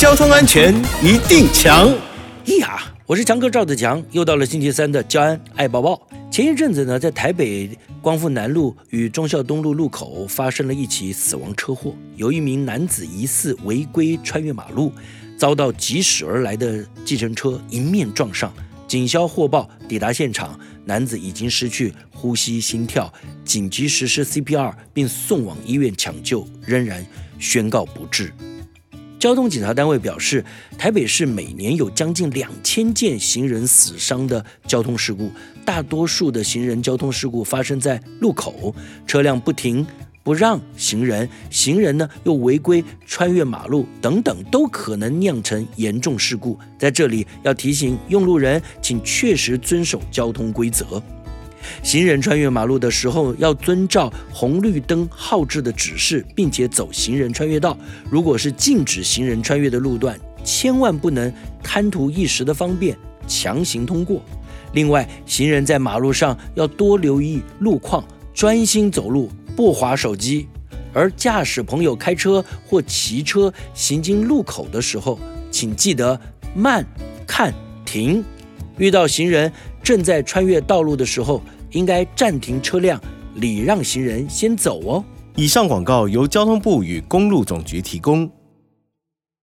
交通安全一定强。呀，我是强哥赵子强，又到了星期三的交安爱抱抱。前一阵子呢，在台北光复南路与忠孝东路路口发生了一起死亡车祸，有一名男子疑似违规穿越马路，遭到疾驶而来的计程车迎面撞上。警消获报抵达现场，男子已经失去呼吸、心跳，紧急实施 CPR 并送往医院抢救，仍然宣告不治。交通警察单位表示，台北市每年有将近两千件行人死伤的交通事故，大多数的行人交通事故发生在路口，车辆不停。不让行人，行人呢又违规穿越马路等等，都可能酿成严重事故。在这里要提醒用路人，请确实遵守交通规则。行人穿越马路的时候，要遵照红绿灯号志的指示，并且走行人穿越道。如果是禁止行人穿越的路段，千万不能贪图一时的方便强行通过。另外，行人在马路上要多留意路况，专心走路。不划手机，而驾驶朋友开车或骑车行经路口的时候，请记得慢、看、停。遇到行人正在穿越道路的时候，应该暂停车辆，礼让行人先走哦。以上广告由交通部与公路总局提供。